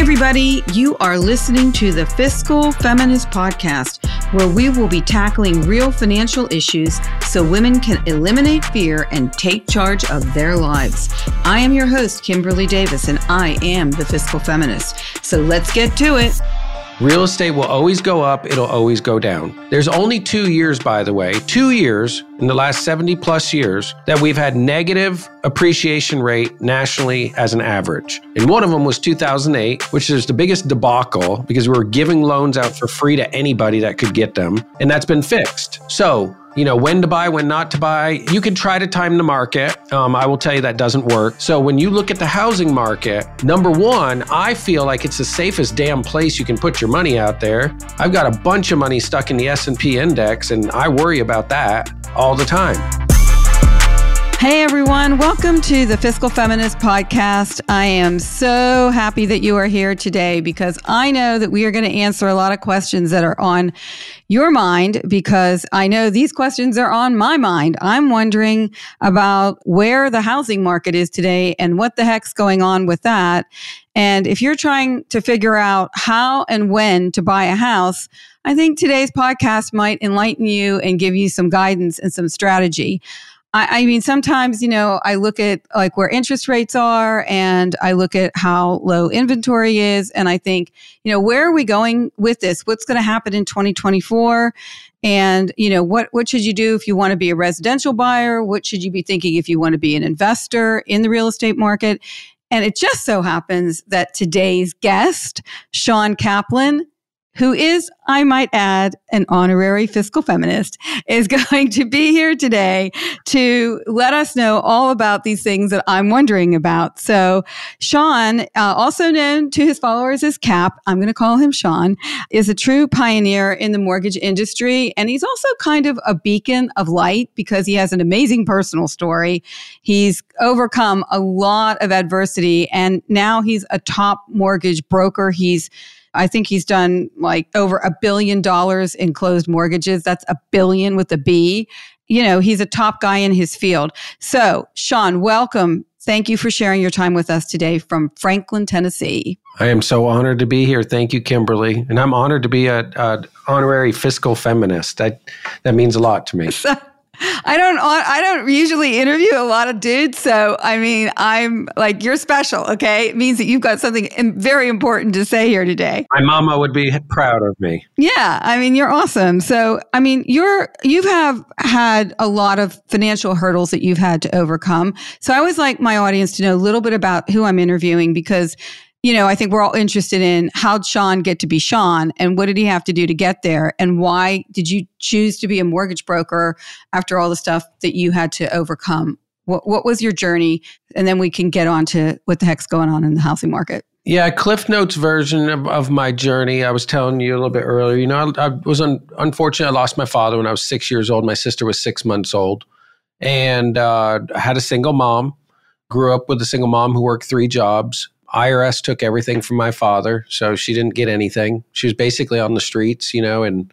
everybody. You are listening to the Fiscal Feminist Podcast, where we will be tackling real financial issues so women can eliminate fear and take charge of their lives. I am your host, Kimberlee Davis, and I am the Fiscal Feminist. So let's get to it. Real estate will always go up, it'll always go down. There's only two years, by the way, two years in the last 70 plus years that we've had negative appreciation rate nationally as an average. And one of them was 2008, which is the biggest debacle because we were giving loans out for free to anybody that could get them. And that's been fixed. So you know, when to buy, when not to buy. You can try to time the market. Um, I will tell you that doesn't work. So when you look at the housing market, number one, I feel like it's the safest damn place you can put your money out there. I've got a bunch of money stuck in the S&P index and I worry about that all the time. Hey everyone, welcome to the Fiscal Feminist Podcast. I am so happy that you are here today because I know that we are going to answer a lot of questions that are on your mind because I know these questions are on my mind. I'm wondering about where the housing market is today and what the heck's going on with that. And if you're trying to figure out how and when to buy a house, I think today's podcast might enlighten you and give you some guidance and some strategy. I, I, mean, sometimes, you know, I look at like where interest rates are and I look at how low inventory is. And I think, you know, where are we going with this? What's going to happen in 2024? And, you know, what, what should you do if you want to be a residential buyer? What should you be thinking if you want to be an investor in the real estate market? And it just so happens that today's guest, Shawn Kaplan, who is, I might add, an honorary fiscal feminist, is going to be here today to let us know all about these things that I'm wondering about. So, Shawn, uh, also known to his followers as Cap, I'm going to call him Shawn, is a true pioneer in the mortgage industry. And he's also kind of a beacon of light because he has an amazing personal story. He's overcome a lot of adversity and now he's a top mortgage broker. He's I think he's done like over a billion dollars in closed mortgages. That's a billion with a B. You know, he's a top guy in his field. So, Shawn, welcome. Thank you for sharing your time with us today from Franklin, Tennessee. I am so honored to be here. Thank you, Kimberlee. And I'm honored to be an honorary fiscal feminist. That, that means a lot to me. I don't I don't usually interview a lot of dudes, so I mean, I'm like you're special, okay? It means that you've got something very important to say here today. My mama would be proud of me. Yeah, I mean, you're awesome. So, I mean, you're you have had a lot of financial hurdles that you've had to overcome. So, I always like my audience to know a little bit about who I'm interviewing because you know, I think we're all interested in how'd Shawn get to be Shawn and what did he have to do to get there? And why did you choose to be a mortgage broker after all the stuff that you had to overcome? What, what was your journey? And then we can get on to what the heck's going on in the housing market. Yeah, Cliff Notes version of, of my journey. I was telling you a little bit earlier. You know, I, I was un, unfortunate. I lost my father when I was six years old. My sister was six months old, and uh, I had a single mom. Grew up with a single mom who worked three jobs IRS took everything from my father, so she didn't get anything. She was basically on the streets, you know, and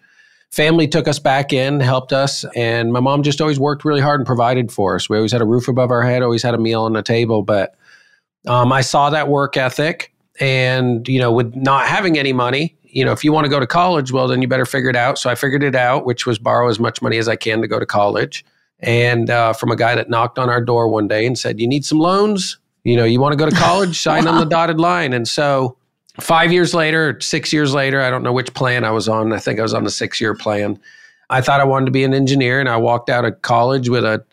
family took us back in, helped us, and my mom just always worked really hard and provided for us. We always had a roof above our head, always had a meal on the table, but um, I saw that work ethic, and you know, with not having any money, you know, if you want to go to college, well, then you better figure it out. So I figured it out, which was borrow as much money as I can to go to college. And uh, from a guy that knocked on our door one day and said, "You need some loans." You know, you want to go to college, sign wow. on the dotted line. And so five years later, six years later, I don't know which plan I was on. I think I was on the six year plan. I thought I wanted to be an engineer, and I walked out of college with a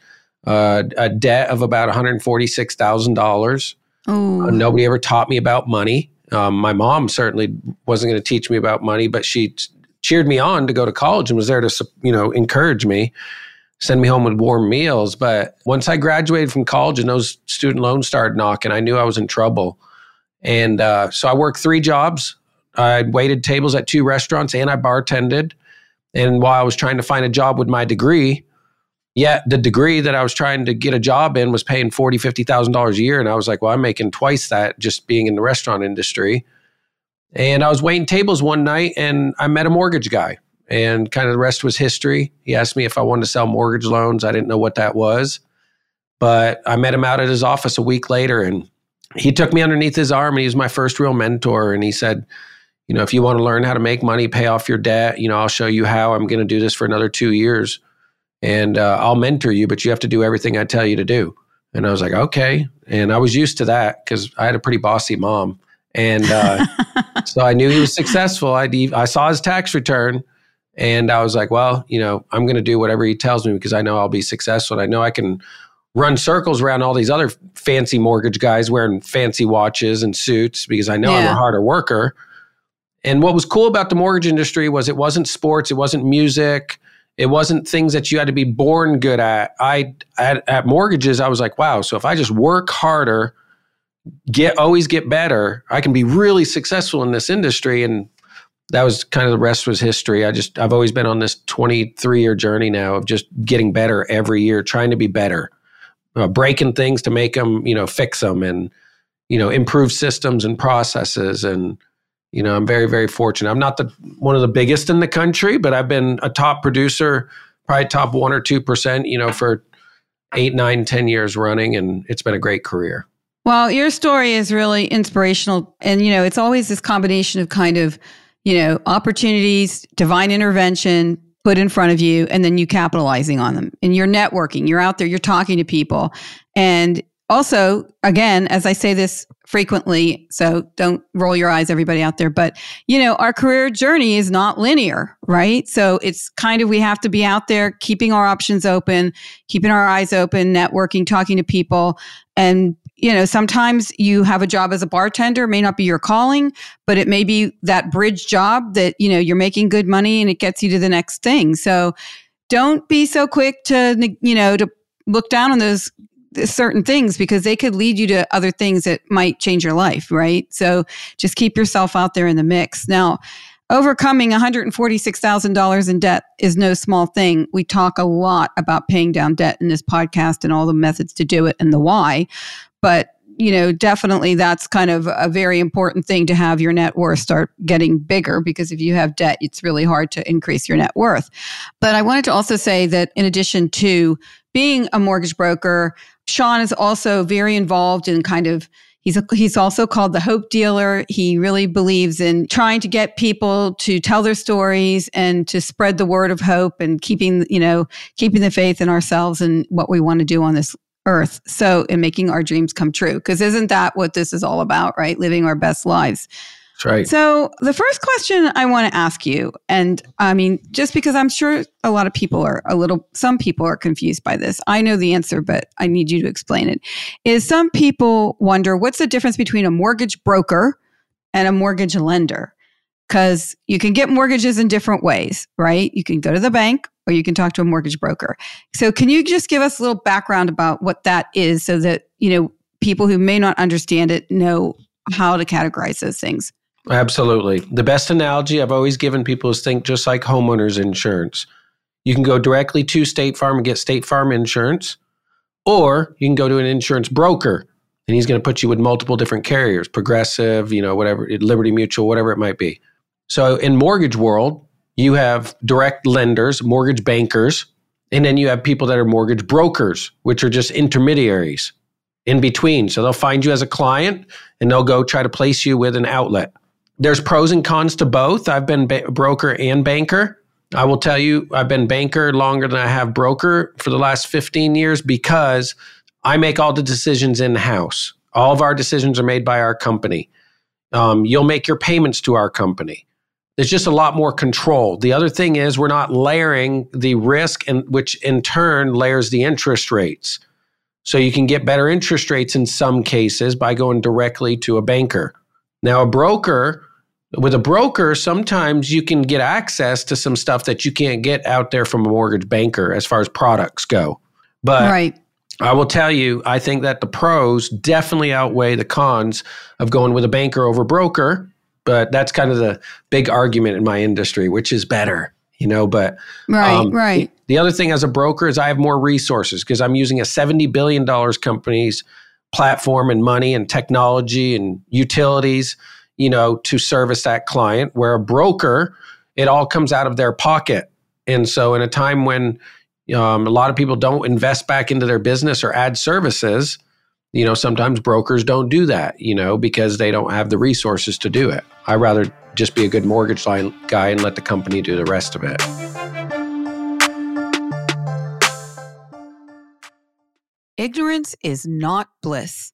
uh, a debt of about one hundred forty six thousand dollars. Uh, nobody ever taught me about money. Um, my mom certainly wasn't going to teach me about money, but she t- cheered me on to go to college and was there to you know encourage me send me home with warm meals. But once I graduated from college and those student loans started knocking, I knew I was in trouble. And uh, so I worked three jobs. I waited tables at two restaurants and I bartended. And while I was trying to find a job with my degree, yet the degree that I was trying to get a job in was paying forty, fifty thousand dollars a year, and I was like, "Well, I'm making twice that just being in the restaurant industry." And I was waiting tables one night, and I met a mortgage guy, and kind of the rest was history. He asked me if I wanted to sell mortgage loans. I didn't know what that was, but I met him out at his office a week later and he took me underneath his arm and he was my first real mentor. And he said, you know, if you want to learn how to make money, pay off your debt, you know, I'll show you how. I'm going to do this for another two years and uh, I'll mentor you, but you have to do everything I tell you to do. And I was like, okay. And I was used to that because I had a pretty bossy mom. And uh, so I knew he was successful. I, I saw his tax return and I was like, well, you know, I'm going to do whatever he tells me because I know I'll be successful. And I know I can run circles around all these other fancy mortgage guys wearing fancy watches and suits because I know yeah. I'm a harder worker. And what was cool about the mortgage industry was it wasn't sports, it wasn't music, it wasn't things that you had to be born good at. I at, at mortgages, I was like, wow. So if I just work harder, get always get better, I can be really successful in this industry. And that was kind of the rest was history. I just I've always been on this 23 year journey now of just getting better every year, trying to be better, uh, breaking things to make them, you know, fix them, and you know, improve systems and processes and you know, I'm very, very fortunate. I'm not the one of the biggest in the country, but I've been a top producer, probably top one or two percent, you know, for eight, nine, ten years running, and it's been a great career. Well, your story is really inspirational, and you know, it's always this combination of kind of, you know, opportunities, divine intervention put in front of you, and then you capitalizing on them. And you're networking. You're out there. You're talking to people, and also, again, as I say this frequently, so don't roll your eyes, everybody out there, but you know, our career journey is not linear, right? So it's kind of we have to be out there keeping our options open, keeping our eyes open, networking, talking to people. And, you know, sometimes you have a job as a bartender, may not be your calling, but it may be that bridge job that, you know, you're making good money and it gets you to the next thing. So don't be so quick to, you know, to look down on those certain things because they could lead you to other things that might change your life, right? So just keep yourself out there in the mix. Now, overcoming $146,000 in debt is no small thing. We talk a lot about paying down debt in this podcast and all the methods to do it and the why. But you know, definitely that's kind of a very important thing to have your net worth start getting bigger because if you have debt, it's really hard to increase your net worth. But I wanted to also say that in addition to being a mortgage broker, Shawn is also very involved in kind of He's, a, he's also called the hope dealer. He really believes in trying to get people to tell their stories and to spread the word of hope and keeping, you know, keeping the faith in ourselves and what we want to do on this earth. So, in making our dreams come true. Because isn't that what this is all about, right? Living our best lives. That's right. So, the first question I want to ask you, and I mean, just because I'm sure a lot of people are a little, some people are confused by this. I know the answer, but I need you to explain it. Is some people wonder what's the difference between a mortgage broker and a mortgage lender? Because you can get mortgages in different ways, right? You can go to the bank or you can talk to a mortgage broker. So, can you just give us a little background about what that is so that, you know, people who may not understand it know how to categorize those things? Absolutely. The best analogy I've always given people is think just like homeowners insurance. You can go directly to State Farm and get State Farm insurance, or you can go to an insurance broker and he's going to put you with multiple different carriers, progressive, you know, whatever, Liberty Mutual, whatever it might be. So in mortgage world, you have direct lenders, mortgage bankers, and then you have people that are mortgage brokers, which are just intermediaries in between. So they'll find you as a client and they'll go try to place you with an outlet there's pros and cons to both. I've been ba- broker and banker. I will tell you, I've been banker longer than I have broker for the last 15 years because I make all the decisions in house. All of our decisions are made by our company. Um, you'll make your payments to our company. There's just a lot more control. The other thing is we're not layering the risk, and which in turn layers the interest rates. So you can get better interest rates in some cases by going directly to a banker. Now, a broker, with a broker, sometimes you can get access to some stuff that you can't get out there from a mortgage banker as far as products go. But right. I will tell you, I think that the pros definitely outweigh the cons of going with a banker over broker. But that's kind of the big argument in my industry, which is better, you know. But right, um, right. The other thing as a broker is I have more resources because I'm using a seventy billion dollars company's platform and money and technology and utilities, you know, to service that client. Where a broker, it all comes out of their pocket. And so, in a time when um, a lot of people don't invest back into their business or add services, You know, sometimes brokers don't do that, you know, because they don't have the resources to do it. I rather just be a good mortgage line guy and let the company do the rest of it. Ignorance is not bliss.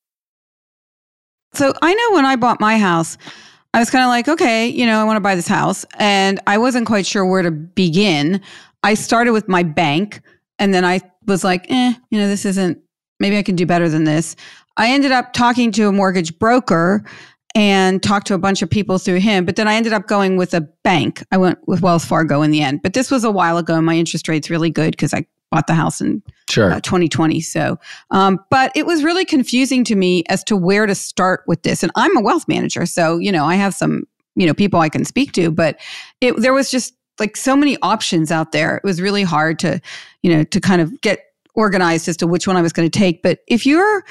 So I know when I bought my house, I was kind of like, okay, you know, I want to buy this house. And I wasn't quite sure where to begin. I started with my bank and then I was like, eh, you know, this isn't, maybe I can do better than this. I ended up talking to a mortgage broker and talked to a bunch of people through him. But then I ended up going with a bank. I went with Wells Fargo in the end. But this was a while ago. and My interest rate's really good because I bought the house in sure. uh, 2020. So, um, but it was really confusing to me as to where to start with this. And I'm a wealth manager, so you know I have some you know people I can speak to, but it, there was just like so many options out there. It was really hard to you know to kind of get organized as to which one I was going to take. But if you're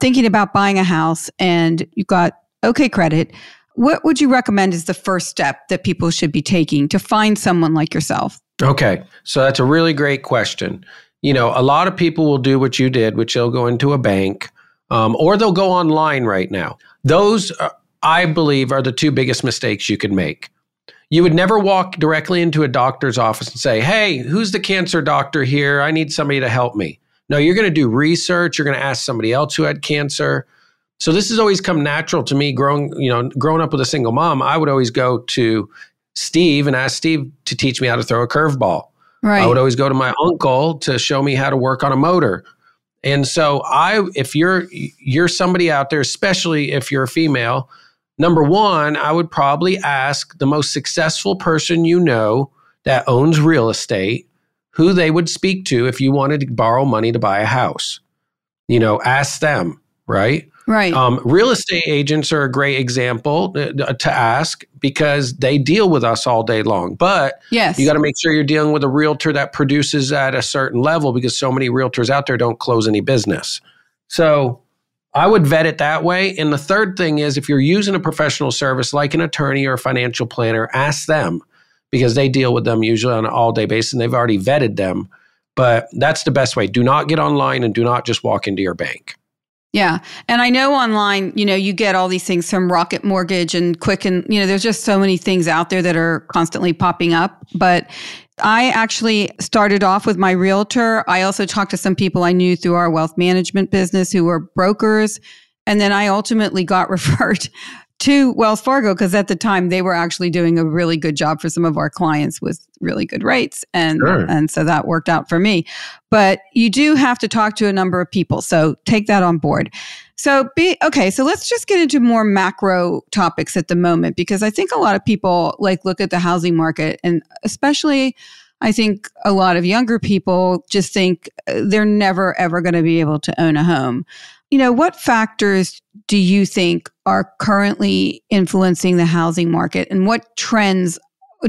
thinking about buying a house and you've got okay credit. What would you recommend is the first step that people should be taking to find someone like yourself? Okay. So that's a really great question. You know, a lot of people will do what you did, which they'll go into a bank um, or they'll go online right now. Those, uh, I believe, are the two biggest mistakes you could make. You would never walk directly into a doctor's office and say, Hey, who's the cancer doctor here? I need somebody to help me. No, you're going to do research. You're going to ask somebody else who had cancer. So this has always come natural to me growing, you know, growing up with a single mom. I would always go to Steve and ask Steve to teach me how to throw a curveball. Right. I would always go to my uncle to show me how to work on a motor. And so I if you're you're somebody out there, especially if you're a female, number 1, I would probably ask the most successful person you know that owns real estate who they would speak to if you wanted to borrow money to buy a house. You know, ask them, right? Right. Um, real estate agents are a great example uh, to ask because they deal with us all day long. But yes. you got to make sure you're dealing with a realtor that produces at a certain level because so many realtors out there don't close any business. So I would vet it that way. And the third thing is if you're using a professional service like an attorney or a financial planner, ask them because they deal with them usually on an all day basis and they've already vetted them. But that's the best way. Do not get online and do not just walk into your bank. Yeah. And I know online, you know, you get all these things from Rocket Mortgage and Quicken, you know, there's just so many things out there that are constantly popping up. But I actually started off with my realtor. I also talked to some people I knew through our wealth management business who were brokers. And then I ultimately got referred to Wells Fargo because at the time they were actually doing a really good job for some of our clients with really good rates and sure. and so that worked out for me. But you do have to talk to a number of people. So take that on board. So be okay, so let's just get into more macro topics at the moment because I think a lot of people like look at the housing market and especially I think a lot of younger people just think uh, they're never ever going to be able to own a home. You know, what factors do you think are currently influencing the housing market and what trends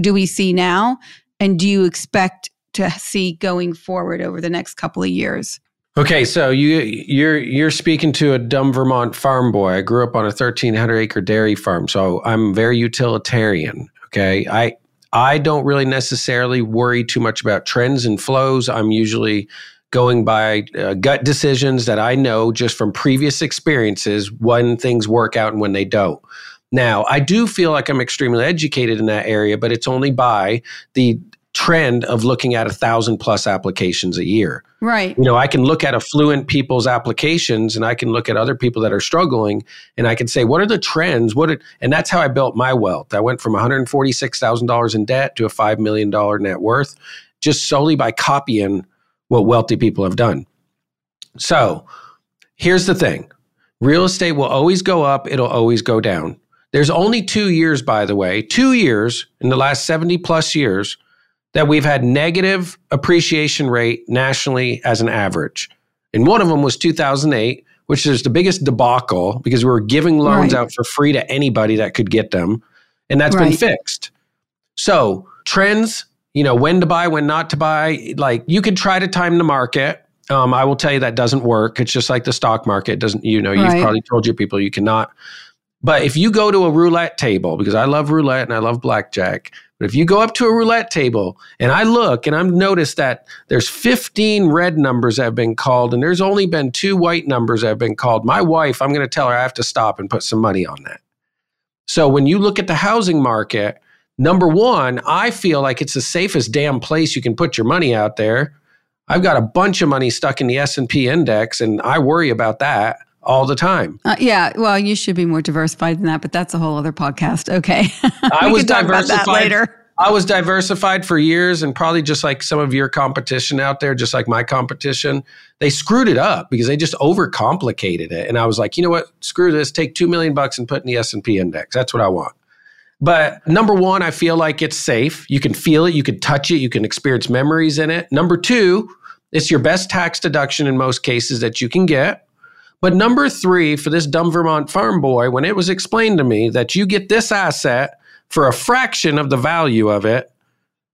do we see now and do you expect to see going forward over the next couple of years? Okay, so you you're you're speaking to a dumb Vermont farm boy. I grew up on a 1300 acre dairy farm, so I'm very utilitarian, okay? I I don't really necessarily worry too much about trends and flows. I'm usually going by uh, gut decisions that I know just from previous experiences when things work out and when they don't. Now, I do feel like I'm extremely educated in that area, but it's only by the trend of looking at a thousand plus applications a year. Right. You know, I can look at affluent people's applications and I can look at other people that are struggling and I can say, what are the trends? What, are, and that's how I built my wealth. I went from $146,000 in debt to a $5 million net worth just solely by copying what wealthy people have done. So here's the thing real estate will always go up, it'll always go down. There's only two years, by the way, two years in the last 70 plus years that we've had negative appreciation rate nationally as an average. And one of them was 2008, which is the biggest debacle because we were giving loans right. out for free to anybody that could get them. And that's right. been fixed. So, trends, you know, when to buy, when not to buy, like you could try to time the market. Um, I will tell you that doesn't work. It's just like the stock market. Doesn't, you know, right. you've probably told your people you cannot. But if you go to a roulette table, because I love roulette and I love blackjack, but if you go up to a roulette table and I look and I've noticed that there's 15 red numbers that have been called and there's only been two white numbers that have been called, my wife, I'm going to tell her I have to stop and put some money on that. So when you look at the housing market, number one, I feel like it's the safest damn place you can put your money out there. I've got a bunch of money stuck in the S&P index and I worry about that all the time. Uh, yeah, well, you should be more diversified than that, but that's a whole other podcast. Okay, I was diversified later. I was diversified for years, and probably just like some of your competition out there, just like my competition, they screwed it up because they just overcomplicated it. And I was like, you know what? Screw this. Take two million bucks and put in the S and P index. That's what I want. But number one, I feel like it's safe. You can feel it, you can touch it, you can experience memories in it. Number two, it's your best tax deduction in most cases that you can get. But number three, for this dumb Vermont farm boy, when it was explained to me that you get this asset for a fraction of the value of it,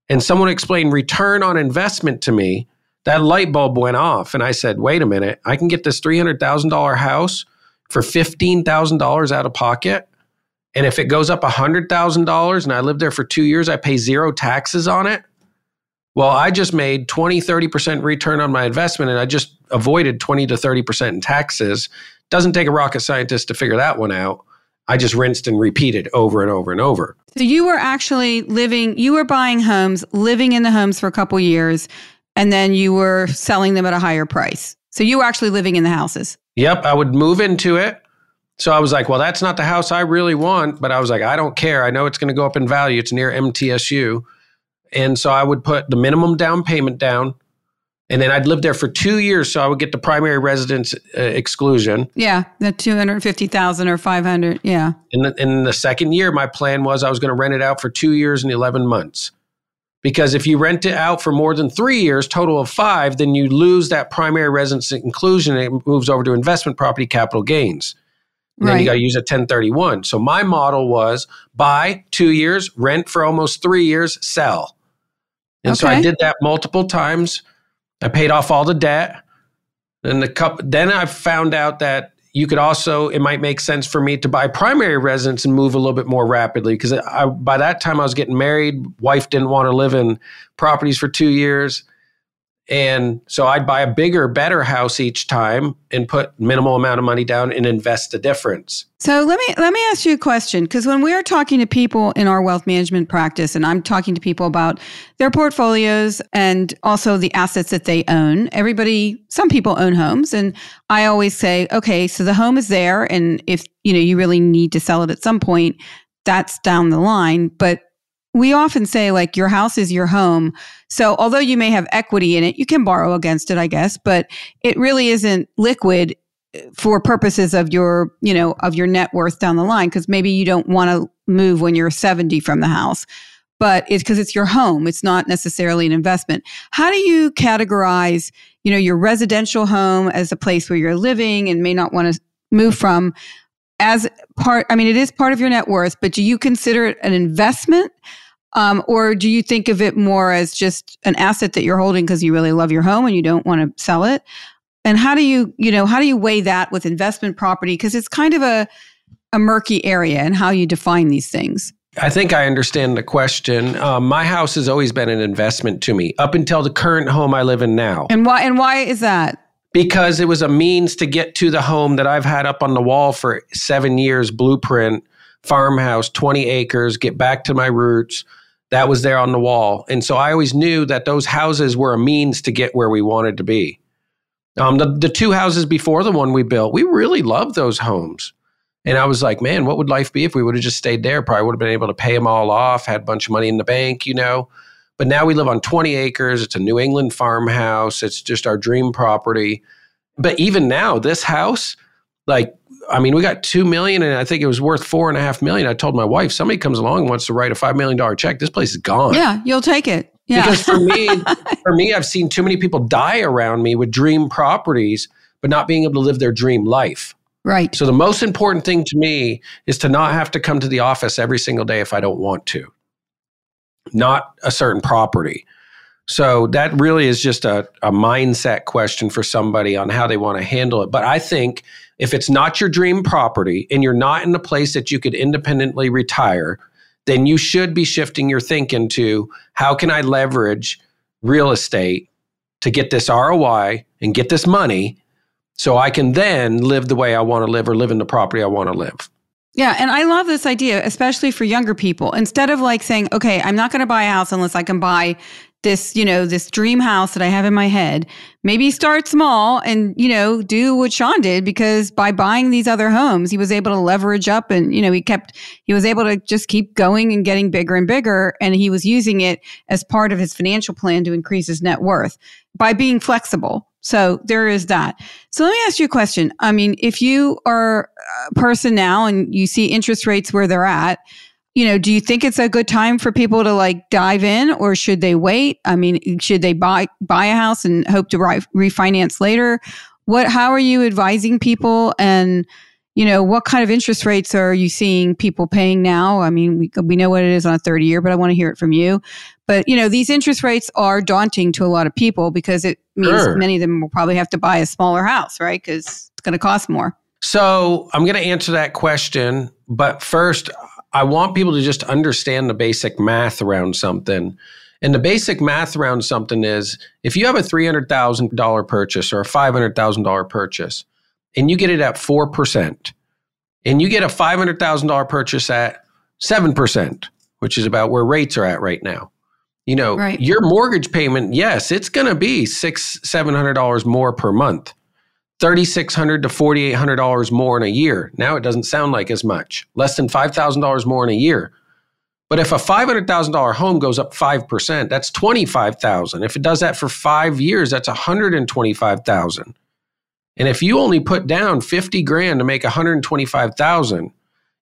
and someone explained return on investment to me, that light bulb went off. And I said, wait a minute, I can get this $300,000 house for $15,000 out of pocket. And if it goes up $100,000 and I live there for two years, I pay zero taxes on it. Well, I just made 20, 30% return on my investment and I just avoided 20 to 30% in taxes. Doesn't take a rocket scientist to figure that one out. I just rinsed and repeated over and over and over. So you were actually living, you were buying homes, living in the homes for a couple years, and then you were selling them at a higher price. So you were actually living in the houses. Yep, I would move into it. So I was like, well, that's not the house I really want, but I was like, I don't care. I know it's going to go up in value. It's near MTSU. And so I would put the minimum down payment down. And then I'd live there for two years, so I would get the primary residence uh, exclusion. Yeah, the two hundred fifty thousand or five hundred. Yeah. In the, in the second year, my plan was I was going to rent it out for two years and eleven months, because if you rent it out for more than three years, total of five, then you lose that primary residence inclusion. And it moves over to investment property capital gains. And right. then you got to use a 1031. So my model was buy two years, rent for almost three years, sell. And okay. so I did that multiple times. I paid off all the debt. And the cup then I found out that you could also it might make sense for me to buy primary residence and move a little bit more rapidly because by that time I was getting married, wife didn't want to live in properties for 2 years. And so I'd buy a bigger, better house each time and put minimal amount of money down and invest the difference. So let me let me ask you a question because when we are talking to people in our wealth management practice and I'm talking to people about their portfolios and also the assets that they own, everybody some people own homes and I always say, okay, so the home is there and if you know you really need to sell it at some point, that's down the line, but we often say like your house is your home. So although you may have equity in it, you can borrow against it, I guess, but it really isn't liquid uh, for purposes of your, you know, of your net worth down the line because maybe you don't want to move when you're 70 from the house. But it's because it's your home. It's not necessarily an investment. How do you categorize, you know, your residential home as a place where you're living and may not want to move from as part I mean it is part of your net worth, but do you consider it an investment? Um, or do you think of it more as just an asset that you're holding because you really love your home and you don't want to sell it? And how do you, you know, how do you weigh that with investment property? Because it's kind of a, a murky area and how you define these things. I think I understand the question. Um, my house has always been an investment to me up until the current home I live in now. And why? And why is that? Because it was a means to get to the home that I've had up on the wall for seven years. Blueprint farmhouse, twenty acres. Get back to my roots that was there on the wall. And so I always knew that those houses were a means to get where we wanted to be. Um, the, the two houses before the one we built, we really loved those homes. And I was like, man, what would life be if we would have just stayed there? Probably would have been able to pay them all off, had a bunch of money in the bank, you know. But now we live on 20 acres. It's a New England farmhouse. It's just our dream property. But even now, this house, like, I mean, we got two million, and I think it was worth four and a half million. I told my wife, somebody comes along and wants to write a five million dollar check, this place is gone. Yeah, you'll take it. Yeah. Because for me, for me, I've seen too many people die around me with dream properties, but not being able to live their dream life. Right. So the most important thing to me is to not have to come to the office every single day if I don't want to. Not a certain property. So that really is just a, a mindset question for somebody on how they want to handle it. But I think if it's not your dream property and you're not in a place that you could independently retire, then you should be shifting your thinking to how can I leverage real estate to get this ROI and get this money so I can then live the way I want to live or live in the property I want to live. Yeah, and I love this idea, especially for younger people. Instead of like saying, okay, I'm not going to buy a house unless I can buy this, you know, this dream house that I have in my head. Maybe start small and, you know, do what Shawn did because by buying these other homes, he was able to leverage up and, you know, he kept, he was able to just keep going and getting bigger and bigger. And he was using it as part of his financial plan to increase his net worth by being flexible. So there is that. So let me ask you a question. I mean, if you are a person now and you see interest rates where they're at, you know, do you think it's a good time for people to like dive in or should they wait? I mean, should they buy buy a house and hope to re- refinance later? What how are you advising people and you know, what kind of interest rates are you seeing people paying now? I mean, we, we know what it is on a 30 year, but I want to hear it from you. But, you know, these interest rates are daunting to a lot of people because it means sure. many of them will probably have to buy a smaller house, right? Because it's going to cost more. So I'm going to answer that question. But first, I want people to just understand the basic math around something. And the basic math around something is if you have a $300,000 purchase or a $500,000 purchase, and you get it at 4%, and you get a $500,000 purchase at 7%, which is about where rates are at right now. You know, right. your mortgage payment, yes, it's going to be six, seven hundred dollars more per month, thirty six hundred to forty eight hundred dollars more in a year. Now it doesn't sound like as much, less than five thousand dollars more in a year. But if a five hundred thousand dollar home goes up five percent, that's twenty five thousand. If it does that for five years, that's one hundred and twenty five thousand. And if you only put down 50 grand to make 125,000,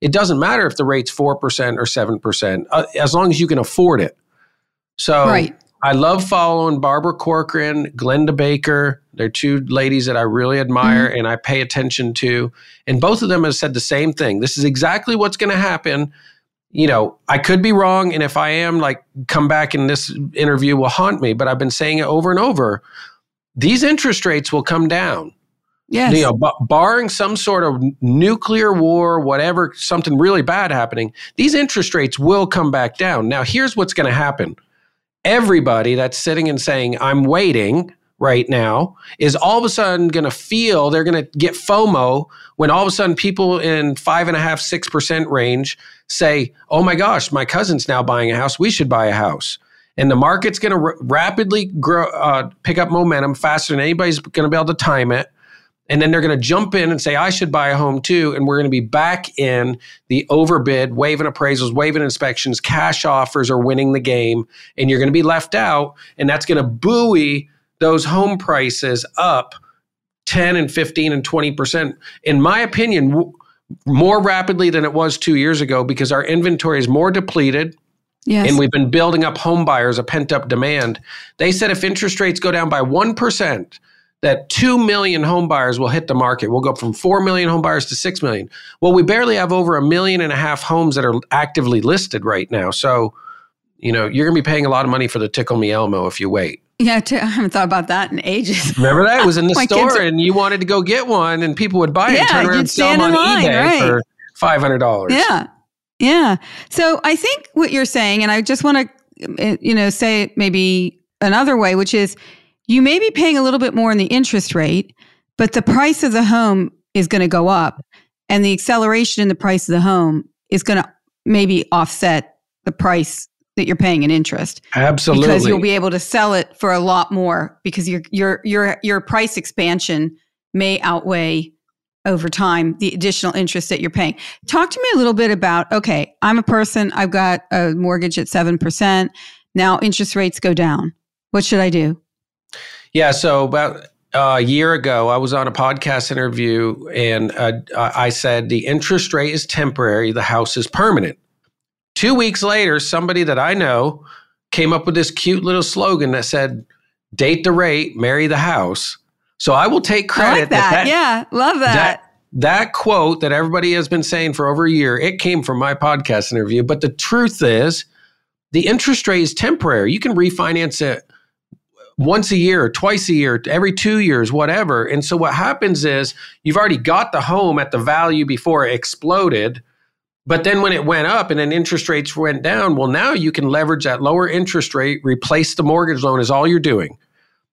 it doesn't matter if the rate's 4% or 7%, uh, as long as you can afford it. So right. I love following Barbara Corcoran, Glennda Baker. They're two ladies that I really admire mm-hmm. and I pay attention to. And both of them have said the same thing. This is exactly what's going to happen. You know, I could be wrong. And if I am, like, come back and this interview will haunt me. But I've been saying it over and over. These interest rates will come down Yes. You know, b- barring some sort of nuclear war, whatever, something really bad happening, these interest rates will come back down. Now, here's what's going to happen. Everybody that's sitting and saying, I'm waiting right now, is all of a sudden going to feel they're going to get FOMO when all of a sudden people in five and a half, six percent range say, Oh my gosh, my cousin's now buying a house. We should buy a house and the market's going to r- rapidly grow, uh, pick up momentum faster than anybody's going to be able to time it. And then they're going to jump in and say, I should buy a home too. And we're going to be back in the overbid, waiving appraisals, waiving inspections, cash offers are winning the game. And you're going to be left out. And that's going to buoy those home prices up 10 and 15 and 20%. In my opinion, w- more rapidly than it was two years ago because our inventory is more depleted. Yes. And we've been building up home buyers, a pent up demand. They said if interest rates go down by 1%, that 2 million home buyers will hit the market. We'll go from 4 million home buyers to 6 million. Well, we barely have over a million and a half homes that are actively listed right now. So, you know, you're going to be paying a lot of money for the Tickle Me Elmo if you wait. Yeah, I haven't thought about that in ages. Remember that? It was in the store and you wanted to go get one and people would buy it yeah, and turn around and sell them on line, eBay right. for $500. Yeah. Yeah. So I think what you're saying, and I just want to, eh, you know, say maybe another way, which is, you may be paying a little bit more in the interest rate, but the price of the home is going to go up. And the acceleration in the price of the home is going to maybe offset the price that you're paying in interest. Absolutely. Because you'll be able to sell it for a lot more because your your your your price expansion may outweigh over time the additional interest that you're paying. Talk to me a little bit about okay, I'm a person, I've got a mortgage at 7%. now interest rates go down. What should I do? Yeah. So about a year ago, I was on a podcast interview and uh, I said the interest rate is temporary, the house is permanent. Two weeks later, somebody that I know came up with this cute little slogan that said, date the rate, marry the house. So I will take credit. Like that. that. yeah, love that. that. That quote that everybody has been saying for over a year, it came from my podcast interview. But the truth is, the interest rate is temporary. You can refinance it once a year, twice a year, every two years, whatever. And so what happens is you've already got the home at the value before it exploded. But then when it went up and then interest rates went down, well, now you can leverage that lower interest rate, replace the mortgage loan is all you're doing.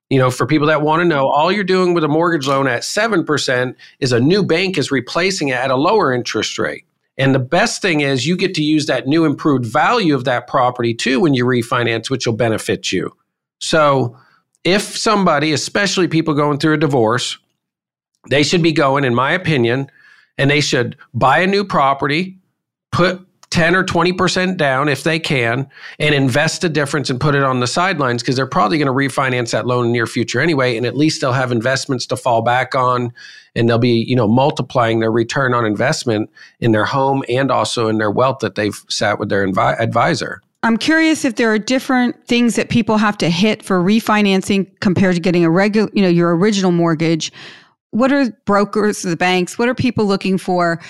You know, for people that want to know, all you're doing with a mortgage loan at 7% is a new bank is replacing it at a lower interest rate. And the best thing is you get to use that new improved value of that property too when you refinance, which will benefit you. So if somebody, especially people going through a divorce, they should be going, in my opinion, and they should buy a new property, put 10 or 20% down if they can, and invest the difference and put it on the sidelines because they're probably going to refinance that loan in the near future anyway. And at least they'll have investments to fall back on and they'll be, you know, multiplying their return on investment in their home and also in their wealth that they've sat with their advisor. I'm curious if there are different things that people have to hit for refinancing compared to getting a regular, you know, your original mortgage. What are brokers, the banks, what are people looking for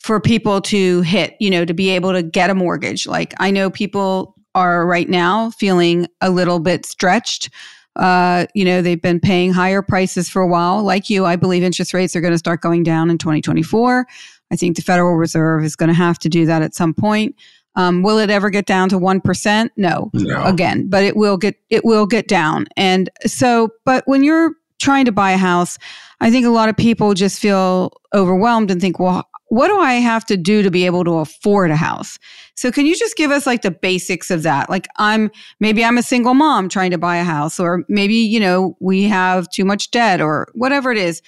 for people to hit, you know, to be able to get a mortgage? Like I know people are right now feeling a little bit stretched. Uh, you know, they've been paying higher prices for a while. Like you, I believe interest rates are going to start going down in 2024. I think the Federal Reserve is going to have to do that at some point. Um, will it ever get down to one percent? No. no. Again, but it will get it will get down. And so, but when you're trying to buy a house, I think a lot of people just feel overwhelmed and think, well, what do I have to do to be able to afford a house? So can you just give us like the basics of that? Like I'm maybe I'm a single mom trying to buy a house or maybe, you know, we have too much debt or whatever it is.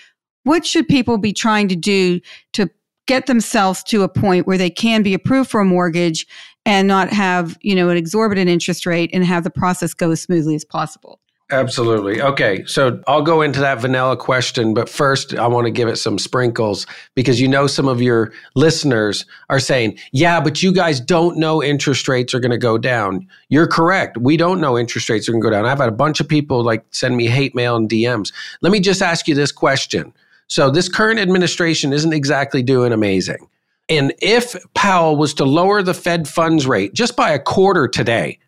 What should people be trying to do to get themselves to a point where they can be approved for a mortgage and not have, you know, an exorbitant interest rate and have the process go as smoothly as possible. Absolutely. Okay. So I'll go into that vanilla question, but first I want to give it some sprinkles because you know some of your listeners are saying, yeah, but you guys don't know interest rates are going to go down. You're correct. We don't know interest rates are going to go down. I've had a bunch of people like send me hate mail and DMs. Let me just ask you this question so this current administration isn't exactly doing amazing. And if Powell was to lower the Fed funds rate just by a quarter today,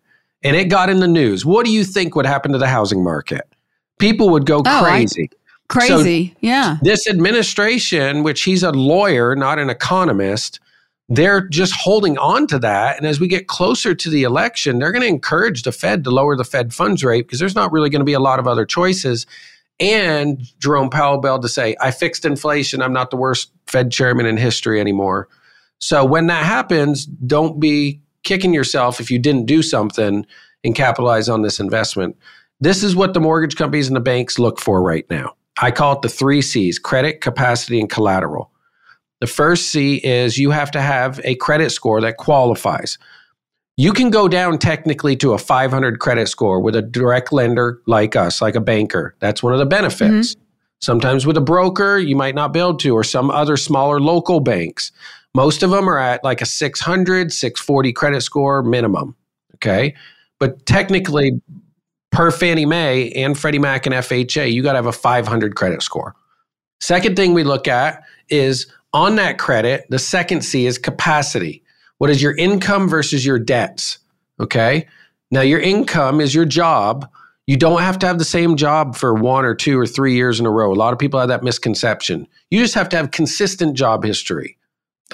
and it got in the news, what do you think would happen to the housing market? People would go oh, crazy. I, crazy, so yeah. This administration, which he's a lawyer, not an economist, they're just holding on to that. And as we get closer to the election, they're going to encourage the Fed to lower the Fed funds rate because there's not really going to be a lot of other choices and Jerome Powell belled to say, I fixed inflation. I'm not the worst Fed chairman in history anymore. So when that happens, don't be kicking yourself if you didn't do something and capitalize on this investment. This is what the mortgage companies and the banks look for right now. I call it the three C's credit, capacity, and collateral. The first C is you have to have a credit score that qualifies. You can go down technically to a 500 credit score with a direct lender like us, like a banker. That's one of the benefits. Mm-hmm. Sometimes with a broker, you might not be able to, or some other smaller local banks. Most of them are at like a 600, 640 credit score minimum. Okay. But technically, per Fannie Mae and Freddie Mac and FHA, you got to have a 500 credit score. Second thing we look at is on that credit, the second C is capacity. What is your income versus your debts? Okay. Now, your income is your job. You don't have to have the same job for one or two or three years in a row. A lot of people have that misconception. You just have to have consistent job history.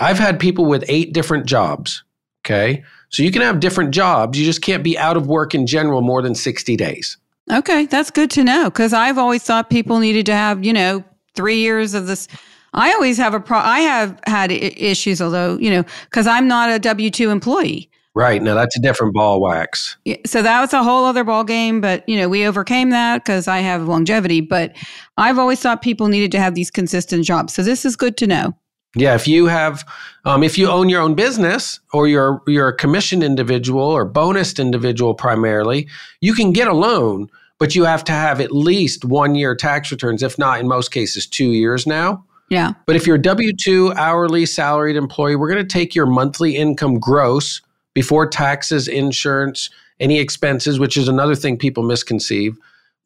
I've had people with eight different jobs. Okay. So you can have different jobs. You just can't be out of work in general more than 60 days. Okay. That's good to know because I've always thought people needed to have, you know, three years of this I always have a pro. I have had I- issues, although you know, because I'm not a W two employee. Right now, that's a different ball wax. Yeah, so that was a whole other ball game. But you know, we overcame that because I have longevity. But I've always thought people needed to have these consistent jobs. So this is good to know. Yeah, if you have, um, if you own your own business or you're you're a commission individual or bonused individual primarily, you can get a loan, but you have to have at least one year tax returns, if not in most cases two years now. Yeah. But if you're a W two hourly salaried employee, we're going to take your monthly income gross before taxes, insurance, any expenses, which is another thing people misconceive,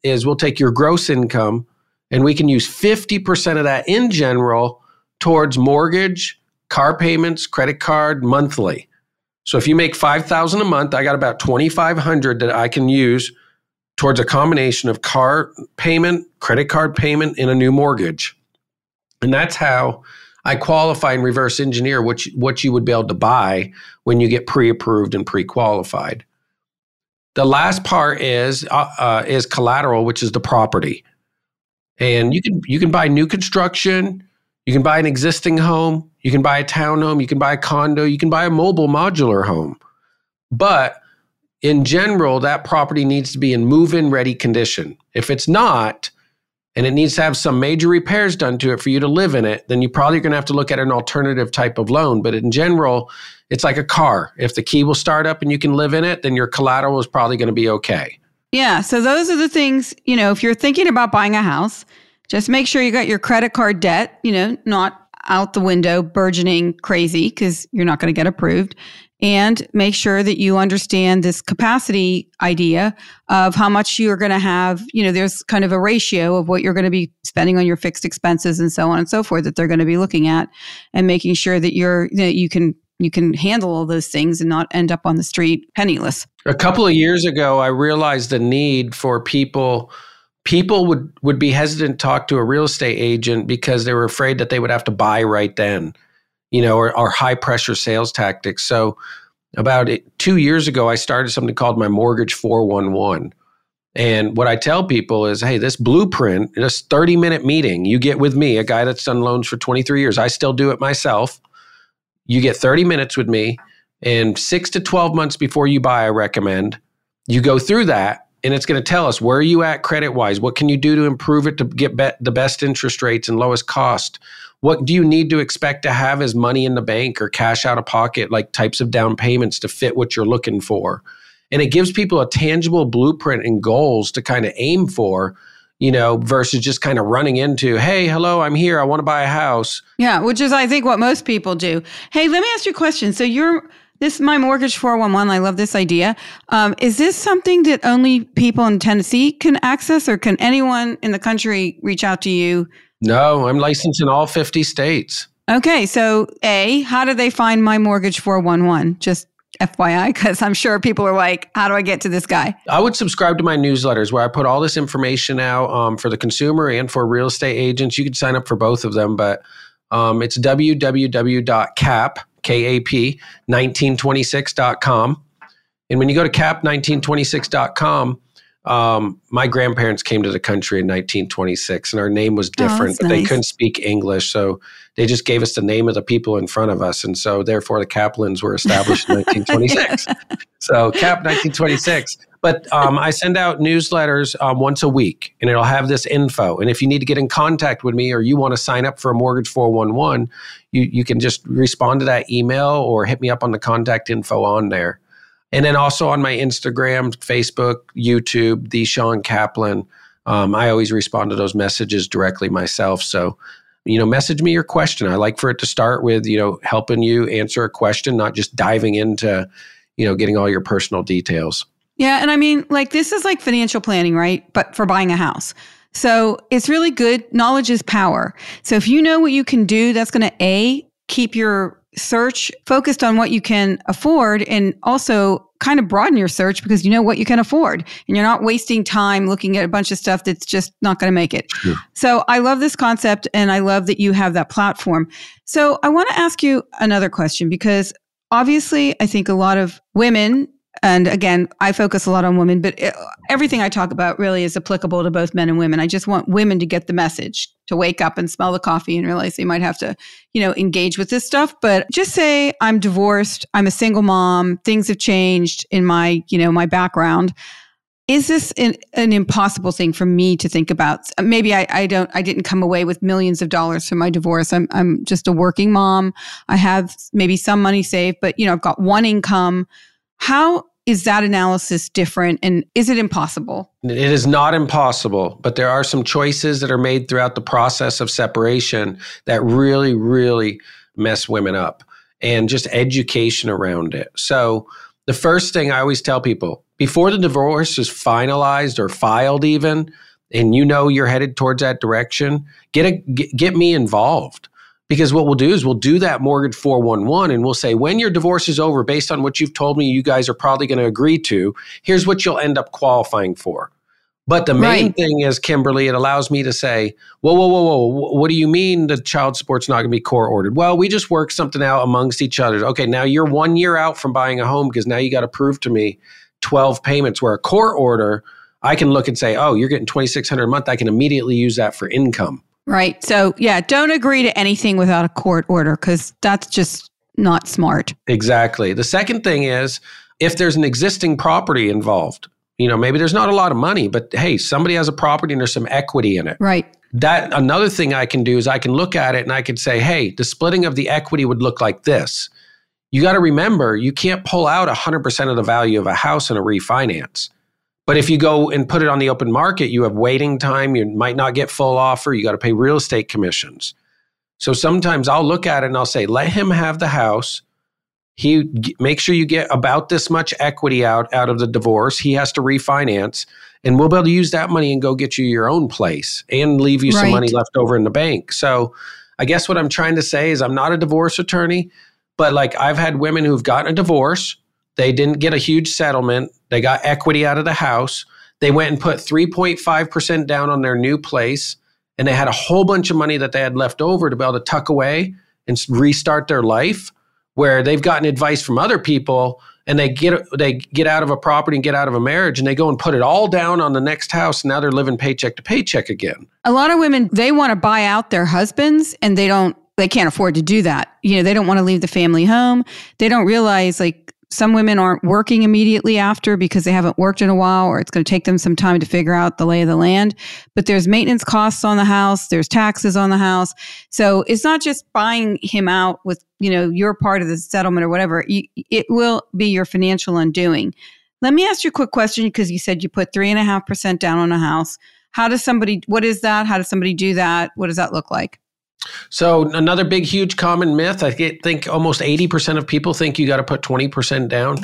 is we'll take your gross income and we can use 50% of that in general towards mortgage, car payments, credit card monthly. So if you make 5000 a month, I got about 2500 that I can use towards a combination of car payment, credit card payment and a new mortgage. And that's how I qualify and reverse engineer what you, what you would be able to buy when you get pre-approved and pre-qualified. The last part is uh, uh, is collateral, which is the property, and you can you can buy new construction, you can buy an existing home, you can buy a townhome, you can buy a condo, you can buy a mobile modular home, but in general, that property needs to be in move-in ready condition. If it's not, and it needs to have some major repairs done to it for you to live in it, then you probably are going to have to look at an alternative type of loan. But in general, it's like a car. If the key will start up and you can live in it, then your collateral is probably going to be okay. Yeah. So those are the things, you know, if you're thinking about buying a house, just make sure you got your credit card debt, you know, not out the window, burgeoning crazy because you're not going to get approved and make sure that you understand this capacity idea of how much you're going to have. You know, there's kind of a ratio of what you're going to be spending on your fixed expenses and so on and so forth that they're going to be looking at, and making sure that you're that you can you can handle all those things and not end up on the street penniless. A couple of years ago, I realized the need for people people would would be hesitant to talk to a real estate agent because they were afraid that they would have to buy right then you know, or, or high pressure sales tactics. So about two years ago, I started something called my Mortgage 411. And what I tell people is, hey, this blueprint, this 30 minute meeting you get with me, a guy that's done loans for 23 years, I still do it myself. You get 30 minutes with me, and six to 12 months before you buy, I recommend you go through that. And it's going to tell us where are you at credit wise? What can you do to improve it to get be- the best interest rates and lowest cost? What do you need to expect to have as money in the bank or cash out of pocket, like types of down payments to fit what you're looking for? And it gives people a tangible blueprint and goals to kind of aim for, you know, versus just kind of running into, hey, hello, I'm here. I want to buy a house. Yeah, which is, I think, what most people do. Hey, let me ask you a question. So you're, this is my mortgage 411. I love this idea. Um, is this something that only people in Tennessee can access, or can anyone in the country reach out to you no, I'm licensed in all 50 states. Okay. So, A, how do they find my mortgage 411? Just FYI, because I'm sure people are like, how do I get to this guy? I would subscribe to my newsletters where I put all this information out um, for the consumer and for real estate agents. You can sign up for both of them, but um, it's www.cap, K-A-P, 1926.com. And when you go to cap1926.com, um, my grandparents came to the country in 1926 and our name was oh, different, oh, but nice. they couldn't speak English. So they just gave us the name of the people in front of us. And so therefore the Kaplans were established in 1926. so Cap 1926. But um, I send out newsletters um, once a week and it'll have this info. And if you need to get in contact with me or you want to sign up for a mortgage 411, you, you can just respond to that email or hit me up on the contact info on there. And then also on my Instagram, Facebook, YouTube, the Shawn Kaplan. Um, I always respond to those messages directly myself. So, you know, message me your question. I like for it to start with, you know, helping you answer a question, not just diving into, you know, getting all your personal details. Yeah. And I mean, like, this is like financial planning, right? But for buying a house. So it's really good. Knowledge is power. So if you know what you can do, that's going to A, keep your search focused on what you can afford and also kind of broaden your search because you know what you can afford and you're not wasting time looking at a bunch of stuff that's just not going to make it. Sure. So I love this concept and I love that you have that platform. So I want to ask you another question because obviously I think a lot of women and again, I focus a lot on women, but it, everything I talk about really is applicable to both men and women. I just want women to get the message, to wake up and smell the coffee and realize they might have to, you know, engage with this stuff. But just say I'm divorced, I'm a single mom, things have changed in my, you know, my background. is this an, an, impossible thing for me to think about? Maybe I, I, don't, I didn't come away with millions of dollars from my divorce. I'm, I'm just a working mom. I have maybe some money saved, but you know, I've got one income. How is that analysis different and is it impossible? It is not impossible, but there are some choices that are made throughout the process of separation that really, really mess women up and just education around it. So, the first thing I always tell people before the divorce is finalized or filed, even, and you know you're headed towards that direction, get a get, get me involved. Because what we'll do is we'll do that mortgage 411 and we'll say, when your divorce is over, based on what you've told me you guys are probably going to agree to, here's what you'll end up qualifying for. But the main right. thing is, Kimberlee, it allows me to say, whoa, whoa, whoa, whoa, what do you mean the child support's not going to be court ordered? Well, we just work something out amongst each other. Okay, now you're one year out from buying a home because now you got to prove to me 12 payments where a court order, I can look and say, oh, you're getting 2600 a month. I can immediately use that for income. Right. So, yeah, don't agree to anything without a court order because that's just not smart. Exactly. The second thing is if there's an existing property involved, you know, maybe there's not a lot of money, but hey, somebody has a property and there's some equity in it. Right. That another thing I can do is I can look at it and I can say, hey, the splitting of the equity would look like this you got to remember you can't pull out 100% of the value of a house in a refinance. But if you go and put it on the open market, you have waiting time. You might not get full offer. You got to pay real estate commissions. So sometimes I'll look at it and I'll say, let him have the house. He make sure you get about this much equity out out of the divorce. He has to refinance, and we'll be able to use that money and go get you your own place and leave you right. some money left over in the bank. So, I guess what I'm trying to say is I'm not a divorce attorney. But like I've had women who've gotten a divorce, they didn't get a huge settlement, they got equity out of the house, they went and put 3.5% down on their new place, and they had a whole bunch of money that they had left over to be able to tuck away and restart their life. Where they've gotten advice from other people and they get they get out of a property and get out of a marriage and they go and put it all down on the next house and now they're living paycheck to paycheck again. A lot of women they want to buy out their husbands and they don't they can't afford to do that. You know, they don't want to leave the family home. They don't realize like some women aren't working immediately after because they haven't worked in a while or it's going to take them some time to figure out the lay of the land. But there's maintenance costs on the house, there's taxes on the house. So it's not just buying him out with, you know, your part of the settlement or whatever. it will be your financial undoing. Let me ask you a quick question because you said you put three and a half percent down on a house. How does somebody, what is that? How does somebody do that? What does that look like? So another big, huge common myth. I think almost 80% of people think you got to put 20% down.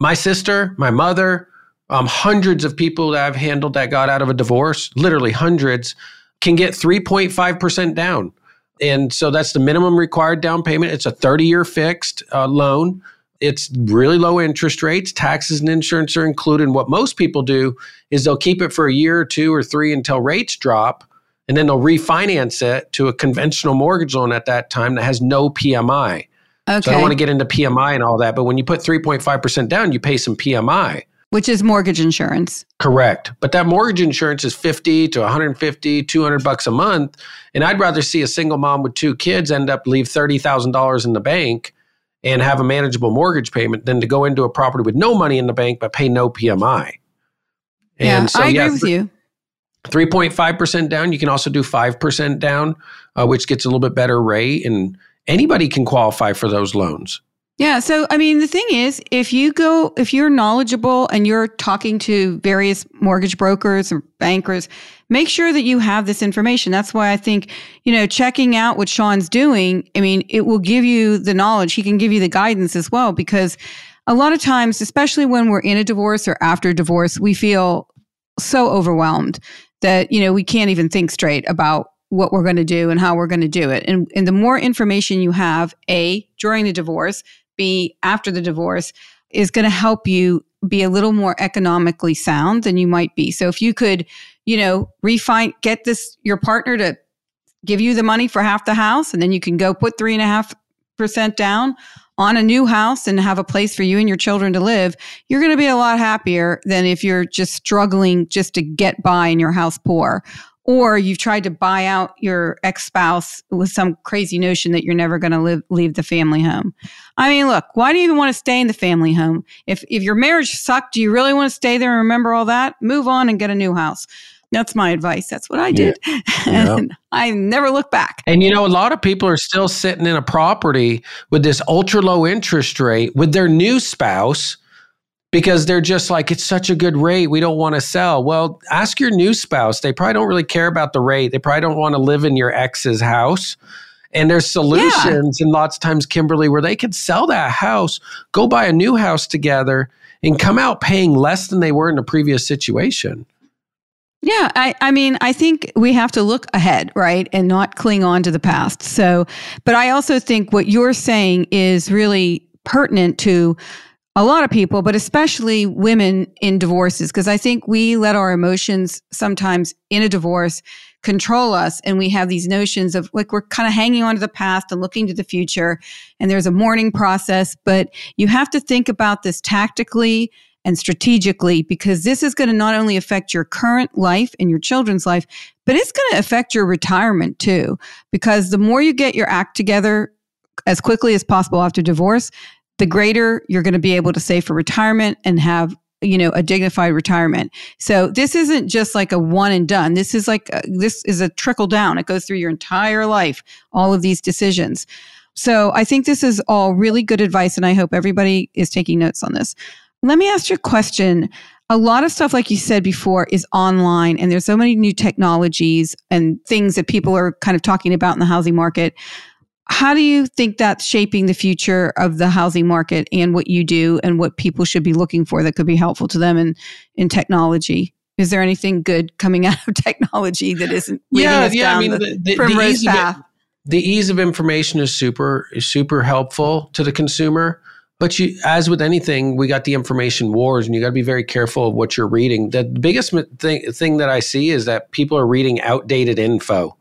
My sister, my mother, um, hundreds of people that I've handled that got out of a divorce, literally hundreds, can get 3.5% down. And so that's the minimum required down payment. It's a 30 year fixed uh, loan. It's really low interest rates. Taxes and insurance are included. And what most people do is they'll keep it for a year or two or three until rates drop and then they'll refinance it to a conventional mortgage loan at that time that has no PMI. Okay. So I don't want to get into PMI and all that, but when you put 3.5% down, you pay some PMI. Which is mortgage insurance. Correct. But that mortgage insurance is 50 to 150, 200 bucks a month. And I'd rather see a single mom with two kids end up leave $30,000 in the bank and have a manageable mortgage payment than to go into a property with no money in the bank but pay no PMI. And yeah, so, I agree yeah, with you. 3.5% down. You can also do 5% down, uh, which gets a little bit better rate. And anybody can qualify for those loans. Yeah. So, I mean, the thing is, if you go, if you're knowledgeable and you're talking to various mortgage brokers or bankers, make sure that you have this information. That's why I think, you know, checking out what Shawn's doing, I mean, it will give you the knowledge. He can give you the guidance as well, because a lot of times, especially when we're in a divorce or after divorce, we feel so overwhelmed that you know we can't even think straight about what we're going to do and how we're going to do it. And and the more information you have a during the divorce b after the divorce is going to help you be a little more economically sound than you might be. So if you could you know refine get this your partner to give you the money for half the house and then you can go put three and a half percent down on a new house and have a place for you and your children to live, you're going to be a lot happier than if you're just struggling just to get by in your house poor or you've tried to buy out your ex-spouse with some crazy notion that you're never going to leave the family home. I mean, look, why do you even want to stay in the family home? If if your marriage sucked, do you really want to stay there and remember all that? Move on and get a new house. That's my advice. That's what I did. Yeah. and I never look back. And you know, a lot of people are still sitting in a property with this ultra low interest rate with their new spouse because they're just like, it's such a good rate. We don't want to sell. Well, ask your new spouse. They probably don't really care about the rate. They probably don't want to live in your ex's house. And there's solutions, yeah. and lots of times, Kimberlee, where they could sell that house, go buy a new house together, and come out paying less than they were in the previous situation. Yeah, I, I mean, I think we have to look ahead, right, and not cling on to the past. So, but I also think what you're saying is really pertinent to a lot of people, but especially women in divorces, because I think we let our emotions sometimes in a divorce control us. And we have these notions of like we're kind of hanging on to the past and looking to the future. And there's a mourning process, but you have to think about this tactically and strategically because this is going to not only affect your current life and your children's life, but it's going to affect your retirement too. Because the more you get your act together as quickly as possible after divorce, the greater you're going to be able to save for retirement and have you know a dignified retirement. So this isn't just like a one and done. This is like a, this is a trickle down. It goes through your entire life all of these decisions. So i think this is all really good advice and i hope everybody is taking notes on this let me ask you a question a lot of stuff like you said before is online and there's so many new technologies and things that people are kind of talking about in the housing market how do you think that's shaping the future of the housing market and what you do and what people should be looking for that could be helpful to them in, in technology? Is there anything good coming out of technology that isn't yeah, yeah, I mean, the, the, the ease path? Of it, the ease of information is super is super helpful to the consumer. But you, as with anything, we got the information wars, and you got to be very careful of what you're reading. The biggest thing, thing that I see is that people are reading outdated info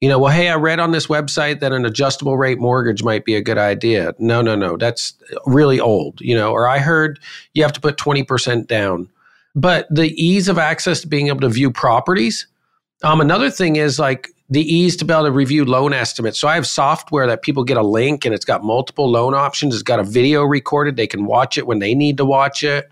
you know, well, hey, I read on this website that an adjustable rate mortgage might be a good idea. No, no, no, that's really old, you know, or I heard you have to put 20% down. But the ease of access to being able to view properties. Um, another thing is like the ease to be able to review loan estimates. So I have software that people get a link and it's got multiple loan options. It's got a video recorded. They can watch it when they need to watch it.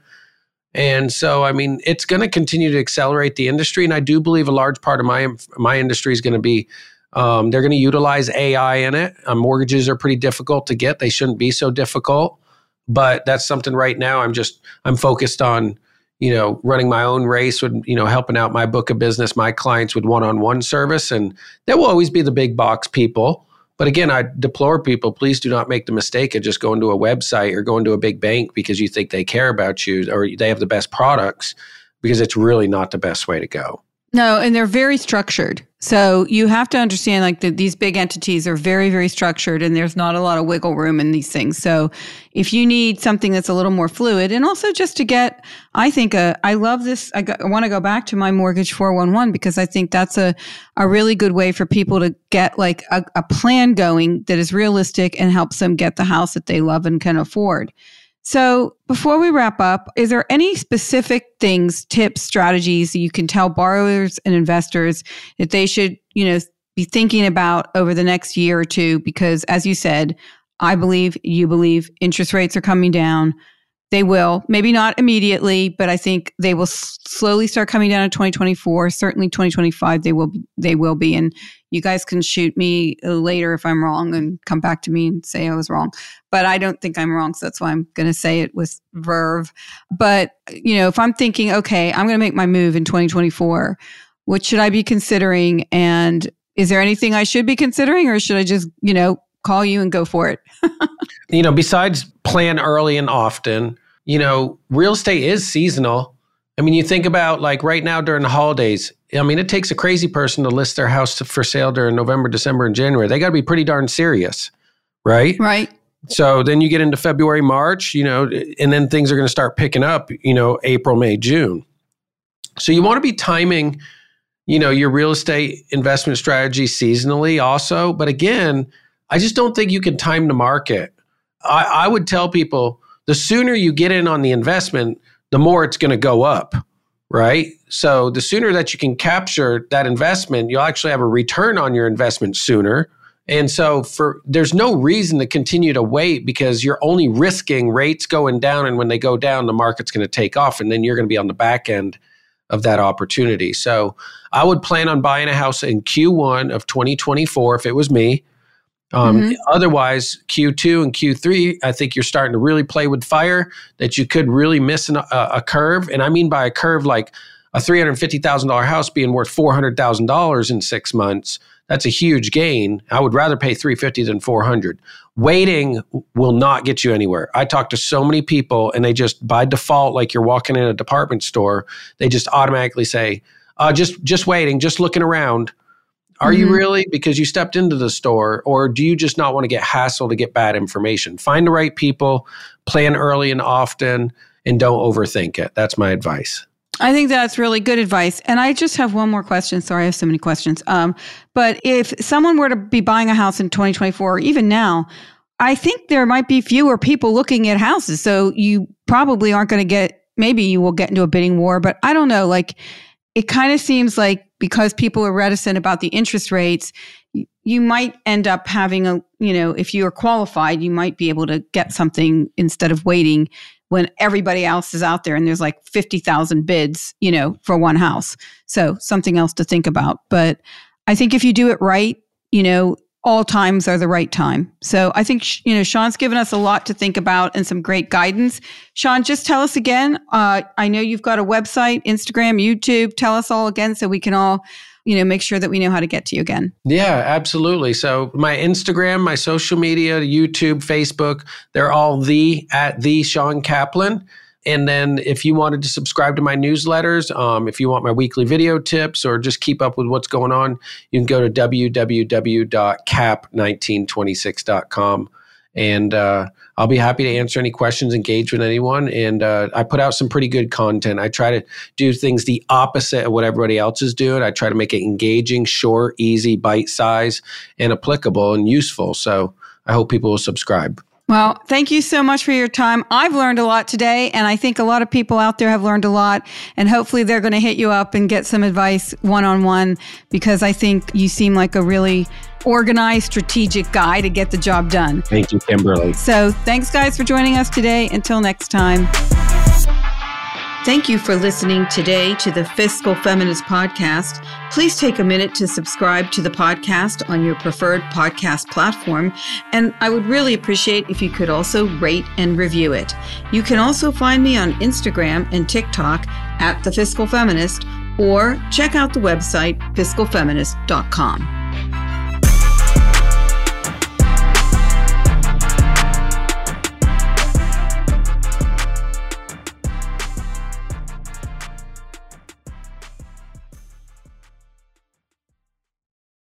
And so, I mean, it's going to continue to accelerate the industry. And I do believe a large part of my my industry is going to be um, they're going to utilize AI in it. Um, mortgages are pretty difficult to get; they shouldn't be so difficult. But that's something right now. I'm just I'm focused on you know running my own race with you know helping out my book of business, my clients with one-on-one service, and there will always be the big box people. But again, I deplore people. Please do not make the mistake of just going to a website or going to a big bank because you think they care about you or they have the best products, because it's really not the best way to go. No, and they're very structured. So you have to understand like that these big entities are very, very structured and there's not a lot of wiggle room in these things. So if you need something that's a little more fluid and also just to get, I think, a, I love this. I, I want to go back to my mortgage 411 because I think that's a, a really good way for people to get like a, a plan going that is realistic and helps them get the house that they love and can afford. So, before we wrap up, is there any specific things, tips, strategies that you can tell borrowers and investors that they should, you know, be thinking about over the next year or two? Because, as you said, I believe, you believe, interest rates are coming down. They will, maybe not immediately, but I think they will slowly start coming down in 2024. Certainly, 2025 they will be, they will be. And you guys can shoot me uh, later if I'm wrong and come back to me and say I was wrong. But I don't think I'm wrong, so that's why I'm going to say it with verve. But you know, if I'm thinking, okay, I'm going to make my move in 2024, what should I be considering? And is there anything I should be considering, or should I just, you know, call you and go for it? you know, besides plan early and often, you know, real estate is seasonal. I mean, you think about like right now during the holidays. I mean, it takes a crazy person to list their house for sale during November, December, and January. They got to be pretty darn serious, right? Right. So then you get into February, March, you know, and then things are going to start picking up, you know, April, May, June. So you want to be timing, you know, your real estate investment strategy seasonally also. But again, I just don't think you can time the market. I, I would tell people the sooner you get in on the investment, the more it's going to go up. right? So the sooner that you can capture that investment, you'll actually have a return on your investment sooner. And so for there's no reason to continue to wait because you're only risking rates going down and when they go down the market's going to take off and then you're going to be on the back end of that opportunity. So I would plan on buying a house in Q1 of 2024 if it was me. Um, mm-hmm. Otherwise, Q2 and Q3, I think you're starting to really play with fire that you could really miss an, a, a, curve. And I mean by a curve like a $350,000 house being worth $400,000 in six months. That's a huge gain. I would rather pay 350 than 400. Waiting will not get you anywhere. I talk to so many people and they just by default, like you're walking in a department store, they just automatically say, uh, just just waiting, just looking around. Are mm-hmm. you really? Because you stepped into the store, or do you just not want to get hassled to get bad information? Find the right people, plan early and often, and don't overthink it. That's my advice. I think that's really good advice. And I just have one more question. Sorry, I have so many questions. Um, but if someone were to be buying a house in 2024, or even now, I think there might be fewer people looking at houses. So you probably aren't going to get, maybe you will get into a bidding war, but I don't know. Like, it kind of seems like because people are reticent about the interest rates, you might end up having a, you know, if you are qualified, you might be able to get something instead of waiting when everybody else is out there and there's like 50,000 bids, you know, for one house. So something else to think about. But I think if you do it right, you know, all times are the right time. So I think, you know, Shawn's given us a lot to think about and some great guidance. Shawn, just tell us again. Uh, I know you've got a website, Instagram, YouTube. Tell us all again so we can all you know make sure that we know how to get to you again yeah absolutely so my instagram my social media youtube facebook they're all the at the shawn kaplan and then if you wanted to subscribe to my newsletters, um, if you want my weekly video tips or just keep up with what's going on, you can go to www.cap1926.com. And uh, I'll be happy to answer any questions, engage with anyone. And uh, I put out some pretty good content. I try to do things the opposite of what everybody else is doing. I try to make it engaging, short, easy, bite size, and applicable and useful. So I hope people will subscribe. Well, thank you so much for your time. I've learned a lot today, and I think a lot of people out there have learned a lot. And hopefully, they're going to hit you up and get some advice one on one because I think you seem like a really organized, strategic guy to get the job done. Thank you, Kimberlee. So, thanks, guys, for joining us today. Until next time. Thank you for listening today to the Fiscal Feminist Podcast. Please take a minute to subscribe to the podcast on your preferred podcast platform. And I would really appreciate if you could also rate and review it. You can also find me on Instagram and TikTok at The Fiscal Feminist or check out the website fiscalfeminist.com.